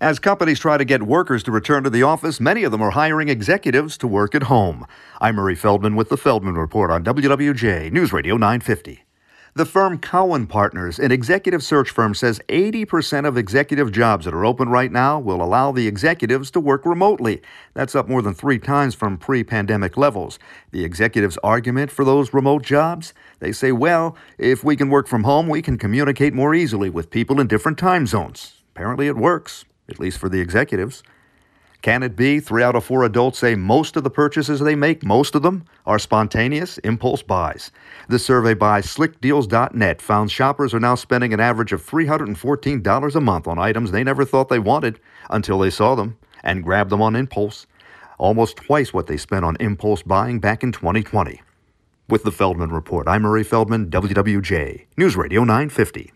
As companies try to get workers to return to the office, many of them are hiring executives to work at home. I'm Murray Feldman with the Feldman Report on WWJ News Radio 950. The firm Cowen Partners, an executive search firm, says 80% of executive jobs that are open right now will allow the executives to work remotely. That's up more than three times from pre pandemic levels. The executives' argument for those remote jobs? They say, well, if we can work from home, we can communicate more easily with people in different time zones. Apparently, it works at least for the executives. Can it be three out of four adults say most of the purchases they make, most of them, are spontaneous impulse buys? The survey by slickdeals.net found shoppers are now spending an average of $314 a month on items they never thought they wanted until they saw them and grabbed them on impulse, almost twice what they spent on impulse buying back in 2020. With the Feldman Report, I'm Murray Feldman, WWJ, News Radio 950.